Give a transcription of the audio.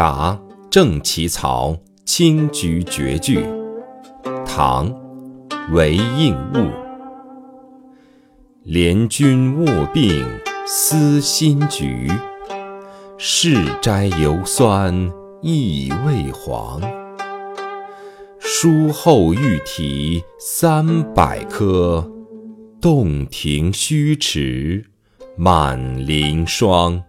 答郑其曹青居绝句，唐·韦应物。怜君卧病思新菊，试摘犹酸意未黄。书后欲题三百颗，洞庭虚池满林霜。